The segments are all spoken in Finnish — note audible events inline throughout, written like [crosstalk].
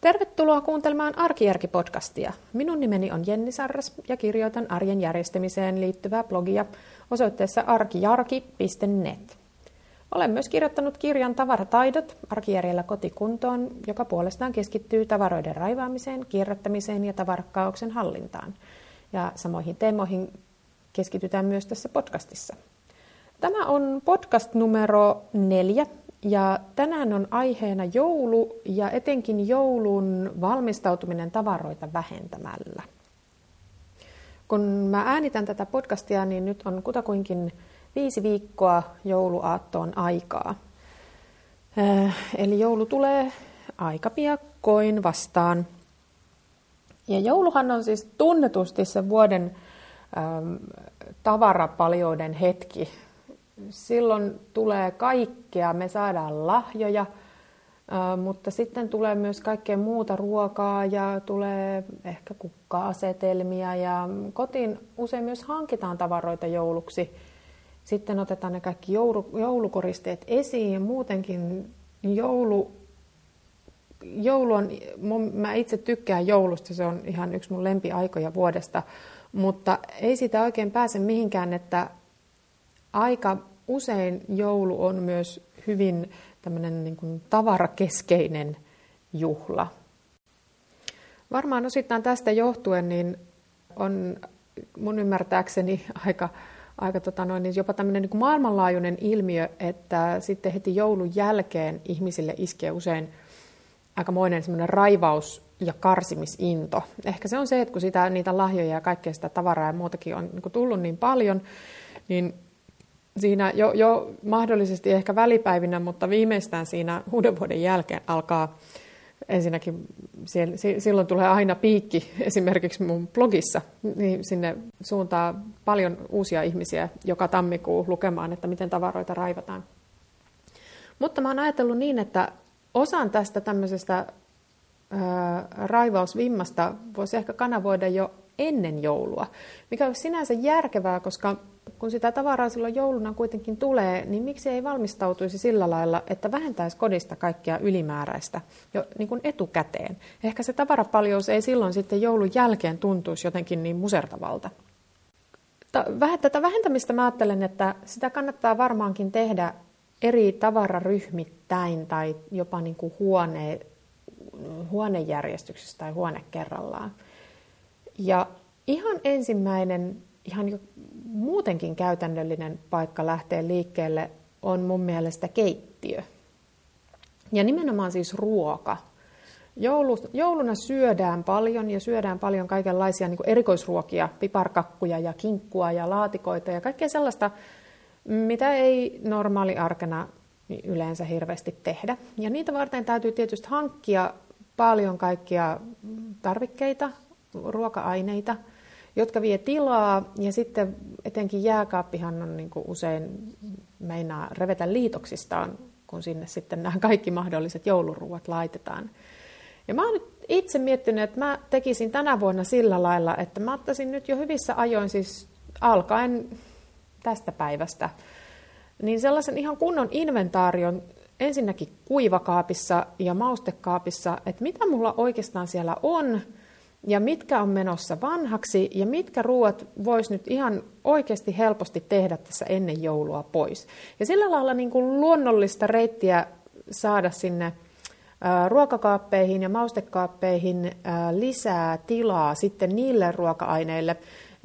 Tervetuloa kuuntelemaan Arkijärki-podcastia. Minun nimeni on Jenni Sarras ja kirjoitan arjen järjestämiseen liittyvää blogia osoitteessa arkijarki.net. Olen myös kirjoittanut kirjan Tavarataidot arkijärjellä kotikuntoon, joka puolestaan keskittyy tavaroiden raivaamiseen, kierrättämiseen ja tavarakkauksen hallintaan. Ja samoihin teemoihin keskitytään myös tässä podcastissa. Tämä on podcast numero neljä ja tänään on aiheena joulu ja etenkin joulun valmistautuminen tavaroita vähentämällä. Kun mä äänitän tätä podcastia, niin nyt on kutakuinkin viisi viikkoa jouluaattoon aikaa. Äh, eli joulu tulee aika piakkoin vastaan. Ja jouluhan on siis tunnetusti se vuoden ähm, tavarapaljouden hetki silloin tulee kaikkea, me saadaan lahjoja, mutta sitten tulee myös kaikkea muuta ruokaa ja tulee ehkä kukka-asetelmia. Ja kotiin usein myös hankitaan tavaroita jouluksi. Sitten otetaan ne kaikki joulu, joulukoristeet esiin ja muutenkin joulu, joulu on, mä itse tykkään joulusta, se on ihan yksi mun lempiaikoja vuodesta, mutta ei sitä oikein pääse mihinkään, että aika usein joulu on myös hyvin tämmöinen niin kuin tavarakeskeinen juhla. Varmaan osittain tästä johtuen niin on mun ymmärtääkseni aika, aika tota noin, niin jopa tämmöinen niin maailmanlaajuinen ilmiö, että sitten heti joulun jälkeen ihmisille iskee usein aikamoinen semmoinen raivaus ja karsimisinto. Ehkä se on se, että kun sitä, niitä lahjoja ja kaikkea sitä tavaraa ja muutakin on niin tullut niin paljon, niin siinä jo, jo mahdollisesti ehkä välipäivinä, mutta viimeistään siinä uuden vuoden jälkeen alkaa ensinnäkin, siellä, silloin tulee aina piikki [laughs] esimerkiksi mun blogissa, niin sinne suuntaa paljon uusia ihmisiä joka tammikuu lukemaan, että miten tavaroita raivataan. Mutta mä oon ajatellut niin, että osan tästä tämmöisestä ää, raivausvimmasta voisi ehkä kanavoida jo ennen joulua, mikä on sinänsä järkevää, koska kun sitä tavaraa silloin jouluna kuitenkin tulee, niin miksi ei valmistautuisi sillä lailla, että vähentäisi kodista kaikkea ylimääräistä jo niin kuin etukäteen. Ehkä se tavarapaljous ei silloin sitten joulun jälkeen tuntuisi jotenkin niin musertavalta. Tätä vähentämistä mä ajattelen, että sitä kannattaa varmaankin tehdä eri tavararyhmittäin tai jopa niin kuin huone, huonejärjestyksessä tai huone kerrallaan. Ja ihan ensimmäinen, ihan jo muutenkin käytännöllinen paikka lähteä liikkeelle on mun mielestä keittiö. Ja nimenomaan siis ruoka. Joulu, jouluna syödään paljon ja syödään paljon kaikenlaisia niin erikoisruokia, piparkakkuja ja kinkkua ja laatikoita ja kaikkea sellaista, mitä ei normaali arkena yleensä hirveästi tehdä. Ja niitä varten täytyy tietysti hankkia paljon kaikkia tarvikkeita, ruoka-aineita, jotka vie tilaa ja sitten etenkin jääkaappihan on niin kuin usein meinaa revetä liitoksistaan, kun sinne sitten nämä kaikki mahdolliset jouluruuat laitetaan. Ja mä oon nyt itse miettinyt, että mä tekisin tänä vuonna sillä lailla, että mä ottaisin nyt jo hyvissä ajoin siis alkaen tästä päivästä, niin sellaisen ihan kunnon inventaarion ensinnäkin kuivakaapissa ja maustekaapissa, että mitä mulla oikeastaan siellä on – ja mitkä on menossa vanhaksi ja mitkä ruoat vois nyt ihan oikeasti helposti tehdä tässä ennen joulua pois. Ja sillä lailla niin kuin luonnollista reittiä saada sinne ruokakaappeihin ja maustekaappeihin lisää tilaa sitten niille ruoka-aineille,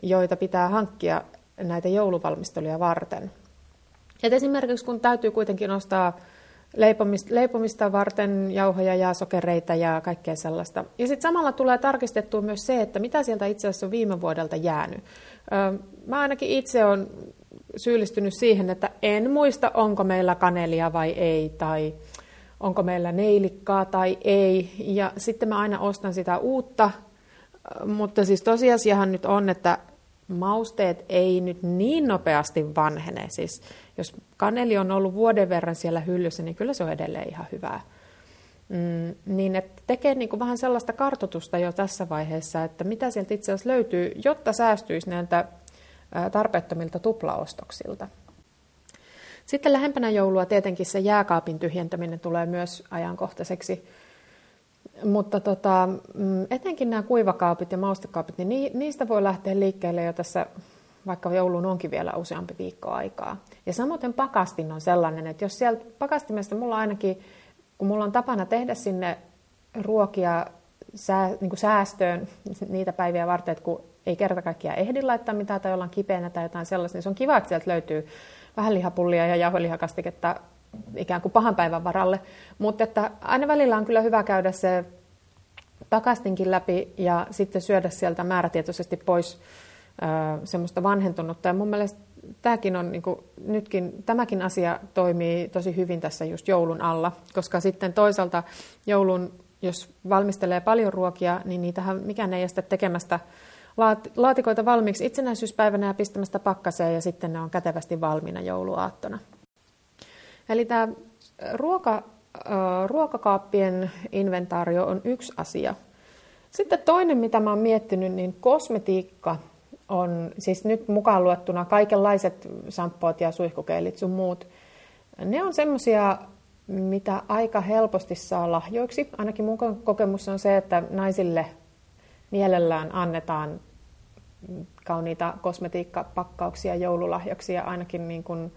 joita pitää hankkia näitä jouluvalmisteluja varten. Et esimerkiksi kun täytyy kuitenkin ostaa leipomista, leipomista varten jauhoja ja sokereita ja kaikkea sellaista. Ja sitten samalla tulee tarkistettua myös se, että mitä sieltä itse asiassa on viime vuodelta jäänyt. Mä ainakin itse olen syyllistynyt siihen, että en muista, onko meillä kanelia vai ei, tai onko meillä neilikkaa tai ei. Ja sitten mä aina ostan sitä uutta, mutta siis tosiasiahan nyt on, että mausteet ei nyt niin nopeasti vanhene. Siis jos kaneli on ollut vuoden verran siellä hyllyssä, niin kyllä se on edelleen ihan hyvää. Mm, niin että tekee niin kuin vähän sellaista kartotusta jo tässä vaiheessa, että mitä sieltä itse asiassa löytyy, jotta säästyisi näiltä tarpeettomilta tuplaostoksilta. Sitten lähempänä joulua tietenkin se jääkaapin tyhjentäminen tulee myös ajankohtaiseksi. Mutta tota, mm, etenkin nämä kuivakaapit ja maustekaapit, niin niistä voi lähteä liikkeelle jo tässä, vaikka joulun onkin vielä useampi viikko aikaa. Ja samoin pakastin on sellainen, että jos sieltä pakastimesta mulla ainakin, kun mulla on tapana tehdä sinne ruokia sää, niin kuin säästöön [laughs] niitä päiviä varten, että kun ei kerta kaikkiaan ehdi laittaa mitään tai ollaan kipeänä tai jotain sellaista, niin se on kiva, että sieltä löytyy vähän lihapullia ja jauhelihakastiketta ikään kuin pahan päivän varalle. Mutta että aina välillä on kyllä hyvä käydä se pakastinkin läpi ja sitten syödä sieltä määrätietoisesti pois semmoista vanhentunutta. Ja mun mielestä tämäkin on, niin kuin, nytkin, tämäkin asia toimii tosi hyvin tässä just joulun alla, koska sitten toisaalta joulun, jos valmistelee paljon ruokia, niin niitähän mikään ei estä tekemästä laatikoita valmiiksi itsenäisyyspäivänä ja pistämästä pakkaseen ja sitten ne on kätevästi valmiina jouluaattona. Eli tämä ruoka, ruokakaappien inventaario on yksi asia. Sitten toinen, mitä mä oon miettinyt, niin kosmetiikka on, siis nyt mukaan luettuna kaikenlaiset samppoot ja suihkukeilit sun muut, ne on semmoisia, mitä aika helposti saa lahjoiksi. Ainakin mun kokemus on se, että naisille mielellään annetaan kauniita kosmetiikkapakkauksia joululahjaksi ja ainakin niin kun,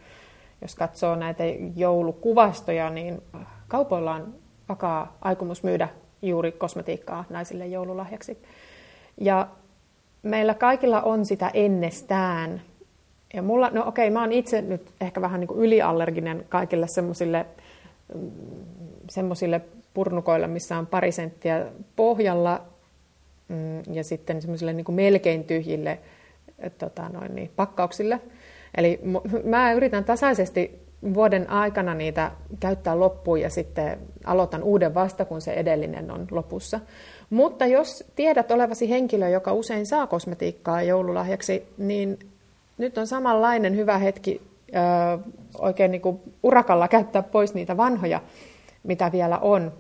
jos katsoo näitä joulukuvastoja, niin kaupoilla on vakaa aikomus myydä juuri kosmetiikkaa naisille joululahjaksi. Ja meillä kaikilla on sitä ennestään. Ja mulla, no okei, mä oon itse nyt ehkä vähän niin kuin yliallerginen kaikille semmoisille semmosille purnukoille, missä on pari senttiä pohjalla mm, ja sitten semmoisille niin melkein tyhjille tota noin, niin, pakkauksille. Eli mä yritän tasaisesti vuoden aikana niitä käyttää loppuun ja sitten aloitan uuden vasta, kun se edellinen on lopussa. Mutta jos tiedät olevasi henkilö, joka usein saa kosmetiikkaa joululahjaksi, niin nyt on samanlainen hyvä hetki ö, oikein niin kuin urakalla käyttää pois niitä vanhoja, mitä vielä on.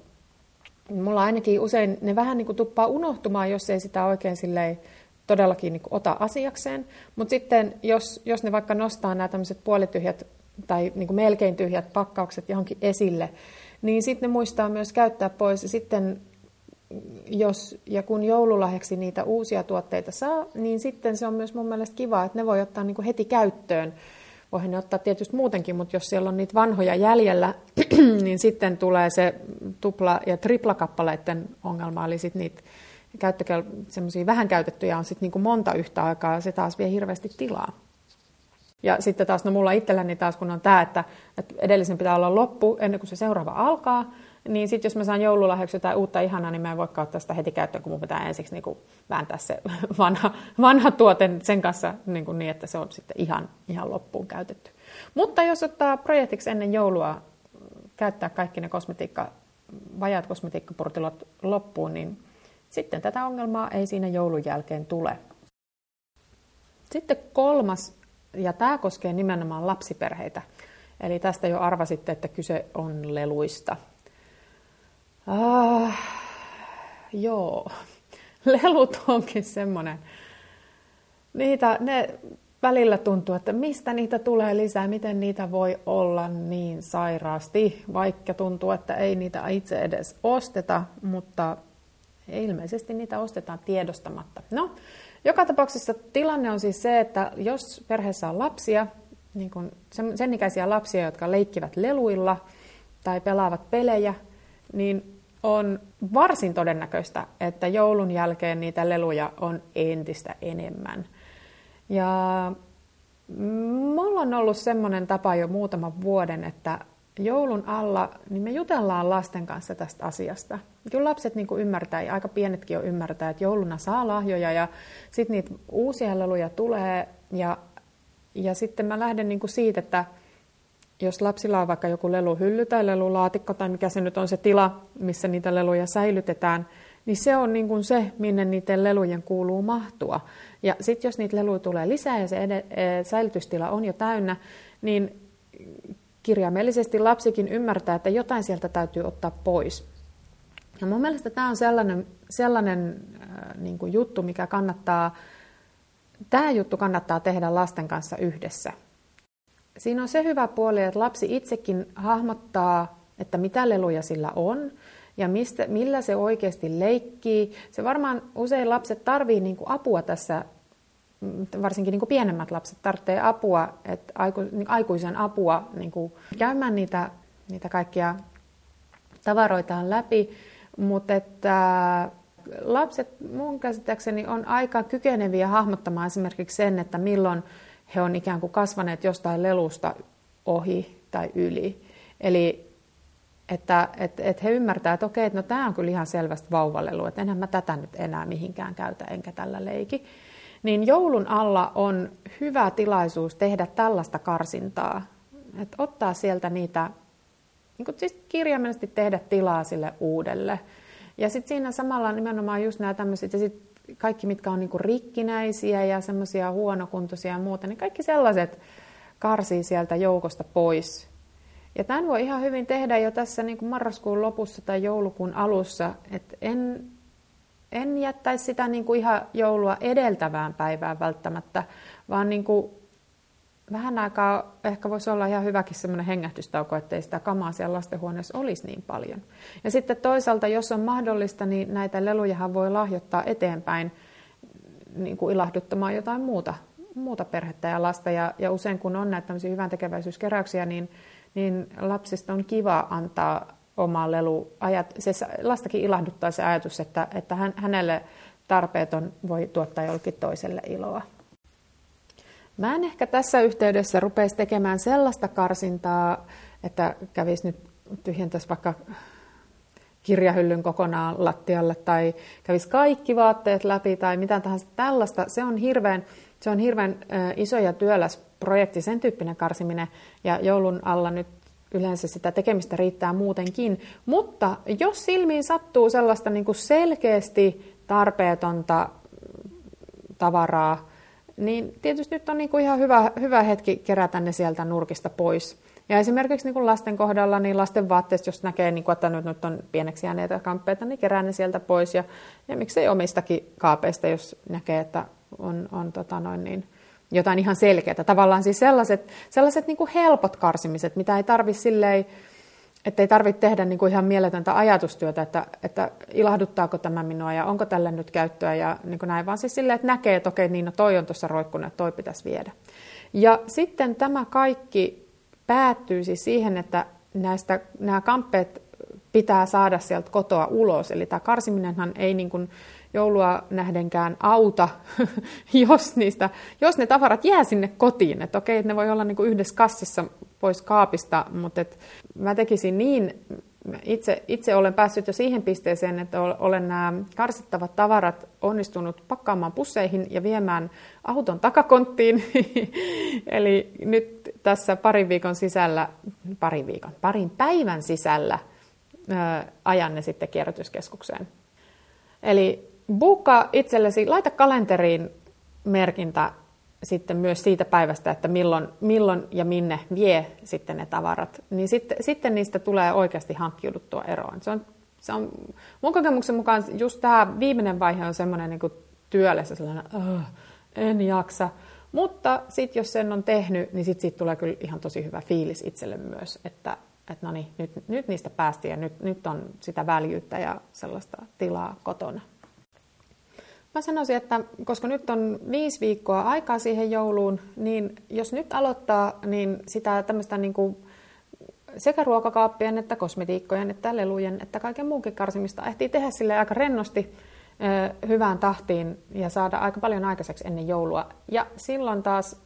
Mulla ainakin usein ne vähän niin kuin tuppaa unohtumaan, jos ei sitä oikein silleen todellakin niin ota asiakseen. Mutta sitten jos, jos ne vaikka nostaa nämä tämmöiset puolityhjät tai niin kuin melkein tyhjät pakkaukset johonkin esille, niin sitten ne muistaa myös käyttää pois. Ja sitten jos ja kun joululahjaksi niitä uusia tuotteita saa, niin sitten se on myös mun mielestä kiva, että ne voi ottaa niin kuin heti käyttöön. Voihan ne ottaa tietysti muutenkin, mutta jos siellä on niitä vanhoja jäljellä, [clears throat] niin sitten tulee se tupla- ja triplakappaleiden ongelma, eli sitten niitä käyttökel- vähän käytettyjä on sitten niin monta yhtä aikaa, ja se taas vie hirveästi tilaa. Ja sitten taas, no mulla itselläni taas kun on tämä, että, että edellisen pitää olla loppu ennen kuin se seuraava alkaa, niin sitten jos mä saan joululahjaksi jotain uutta ihanaa, niin mä en voikaan ottaa sitä heti käyttöön, kun mun pitää ensiksi niin kuin vääntää se [laughs] vanha, vanha tuote sen kanssa niin, kuin niin, että se on sitten ihan, ihan loppuun käytetty. Mutta jos ottaa projektiksi ennen joulua käyttää kaikki ne kosmetiikka, vajaat kosmetiikkapurtilot loppuun, niin sitten tätä ongelmaa ei siinä joulun jälkeen tule. Sitten kolmas, ja tämä koskee nimenomaan lapsiperheitä. Eli tästä jo arvasitte, että kyse on leluista. Ah, joo, [laughs] lelut onkin semmoinen. Niitä, ne välillä tuntuu, että mistä niitä tulee lisää, miten niitä voi olla niin sairaasti, vaikka tuntuu, että ei niitä itse edes osteta, mutta ilmeisesti niitä ostetaan tiedostamatta. No, joka tapauksessa tilanne on siis se, että jos perheessä on lapsia, niin kun sen ikäisiä lapsia, jotka leikkivät leluilla tai pelaavat pelejä, niin on varsin todennäköistä, että joulun jälkeen niitä leluja on entistä enemmän. Ja mulla on ollut semmoinen tapa jo muutaman vuoden, että joulun alla niin me jutellaan lasten kanssa tästä asiasta. Kyllä lapset niin kuin ymmärtää, ja aika pienetkin jo ymmärtää, että jouluna saa lahjoja ja sitten niitä uusia leluja tulee. Ja, ja sitten mä lähden niin kuin siitä, että jos lapsilla on vaikka joku leluhylly tai lelulaatikko tai mikä se nyt on se tila, missä niitä leluja säilytetään, niin se on niin kuin se, minne niiden lelujen kuuluu mahtua. Ja sitten jos niitä leluja tulee lisää ja se ed- e, säilytystila on jo täynnä, niin kirjaimellisesti lapsikin ymmärtää, että jotain sieltä täytyy ottaa pois. Ja mun mielestä tämä on sellainen, sellainen äh, niin kuin juttu, mikä kannattaa, tämä juttu kannattaa tehdä lasten kanssa yhdessä. Siinä on se hyvä puoli, että lapsi itsekin hahmottaa, että mitä leluja sillä on, ja mistä, millä se oikeasti leikkii. Se varmaan usein lapset tarvii niin apua tässä, varsinkin niin kuin pienemmät lapset tarvitsee apua, että aiku, niin aikuisen apua niin kuin käymään niitä, niitä kaikkia tavaroitaan läpi, mutta että lapset mun käsittääkseni on aika kykeneviä hahmottamaan esimerkiksi sen, että milloin he on ikään kuin kasvaneet jostain lelusta ohi tai yli. Eli että et, et he ymmärtävät, että okei, että no tämä on kyllä ihan selvästi vauvalelu, että enhän mä tätä nyt enää mihinkään käytä enkä tällä leiki. Niin joulun alla on hyvä tilaisuus tehdä tällaista karsintaa, että ottaa sieltä niitä, niin kuin siis kirjaimellisesti tehdä tilaa sille uudelle. Ja sitten siinä samalla nimenomaan just nämä tämmöiset, ja sitten kaikki, mitkä on niinku rikkinäisiä ja semmoisia huonokuntoisia ja muuta, niin kaikki sellaiset karsii sieltä joukosta pois. Ja tämän voi ihan hyvin tehdä jo tässä niin kuin marraskuun lopussa tai joulukuun alussa, että en, en jättäisi sitä niin kuin ihan joulua edeltävään päivään välttämättä, vaan niin kuin vähän aikaa ehkä voisi olla ihan hyväkin semmoinen hengähdystauko, ettei sitä kamaa siellä lastenhuoneessa olisi niin paljon. Ja sitten toisaalta, jos on mahdollista, niin näitä lelujahan voi lahjoittaa eteenpäin niin kuin ilahduttamaan jotain muuta, muuta perhettä ja lasta. Ja, ja usein kun on näitä tämmöisiä hyvän tekeväisyyskeräyksiä, niin, niin lapsista on kiva antaa oma lelu. Ajat, se lastakin ilahduttaa se ajatus, että, että hän, hänelle tarpeeton voi tuottaa jollekin toiselle iloa. Mä en ehkä tässä yhteydessä rupeisi tekemään sellaista karsintaa, että kävisi nyt tyhjentäisi vaikka kirjahyllyn kokonaan lattialle tai kävisi kaikki vaatteet läpi tai mitä tahansa tällaista. Se on hirveän, se on hirveän iso ja työläs projekti, sen tyyppinen karsiminen. Ja joulun alla nyt yleensä sitä tekemistä riittää muutenkin. Mutta jos silmiin sattuu sellaista niin kuin selkeästi tarpeetonta tavaraa, niin tietysti nyt on niin kuin ihan hyvä, hyvä hetki kerätä ne sieltä nurkista pois. Ja esimerkiksi niin kuin lasten kohdalla, niin lasten vaatteista, jos näkee, niin kuin, että nyt, nyt on pieneksi jääneitä kamppeita, niin kerää ne sieltä pois. Ja, ja miksei omistakin kaapeista, jos näkee, että on, on tota noin niin, jotain ihan selkeää. Tavallaan siis sellaiset, sellaiset niin kuin helpot karsimiset, mitä ei tarvitse silleen, että ei tarvitse tehdä niin kuin ihan mieletöntä ajatustyötä, että, että ilahduttaako tämä minua ja onko tälle nyt käyttöä ja niin kuin näin, vaan siis silleen, että näkee, että okei, niin no toi on tuossa roikkunut, että toi pitäisi viedä. Ja sitten tämä kaikki päättyy siis siihen, että näistä, nämä kamppeet pitää saada sieltä kotoa ulos. Eli tämä karsiminenhan ei niin kuin joulua nähdenkään auta, [laughs] jos, niistä, jos ne tavarat jää sinne kotiin. Että okei, että ne voi olla niin kuin yhdessä kassissa pois kaapista, mutta et mä tekisin niin, itse, itse olen päässyt jo siihen pisteeseen, että olen nämä karsittavat tavarat onnistunut pakkaamaan pusseihin ja viemään auton takakonttiin. [laughs] Eli nyt tässä parin viikon sisällä, parin viikon, parin päivän sisällä ajan ne sitten kierrätyskeskukseen. Eli buukkaa itsellesi, laita kalenteriin merkintä sitten myös siitä päivästä, että milloin, milloin ja minne vie sitten ne tavarat, niin sitten, sitten niistä tulee oikeasti hankkiuduttua eroon. Se on, se on, mun kokemuksen mukaan just tämä viimeinen vaihe on semmoinen niin työlässä, sellainen, en jaksa. Mutta sitten jos sen on tehnyt, niin sitten siitä tulee kyllä ihan tosi hyvä fiilis itselle myös, että, että no niin, nyt, nyt niistä päästiin ja nyt, nyt on sitä väljyyttä ja sellaista tilaa kotona. Mä sanoisin, että koska nyt on viisi viikkoa aikaa siihen jouluun, niin jos nyt aloittaa, niin sitä tämmöistä niin kuin sekä ruokakaappien että kosmetiikkojen että lelujen että kaiken muunkin karsimista ehtii tehdä sille aika rennosti hyvään tahtiin ja saada aika paljon aikaiseksi ennen joulua. Ja silloin taas,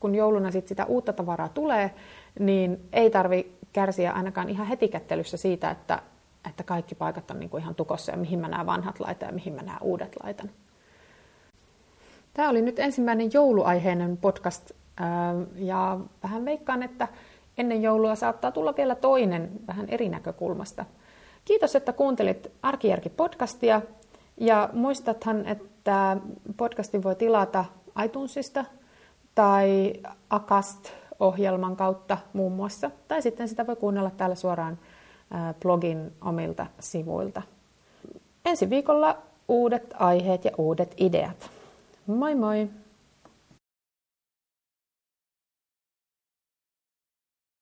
kun jouluna sit sitä uutta tavaraa tulee, niin ei tarvi kärsiä ainakaan ihan heti kättelyssä siitä, että että kaikki paikat on niin kuin ihan tukossa ja mihin mä nämä vanhat laitan ja mihin mä nämä uudet laitan. Tämä oli nyt ensimmäinen jouluaiheinen podcast ja vähän veikkaan, että ennen joulua saattaa tulla vielä toinen vähän eri näkökulmasta. Kiitos, että kuuntelit Arkijärki-podcastia ja muistathan, että podcastin voi tilata iTunesista tai Akast-ohjelman kautta muun muassa, tai sitten sitä voi kuunnella täällä suoraan blogin omilta sivuilta. Ensi viikolla uudet aiheet ja uudet ideat. Moi moi!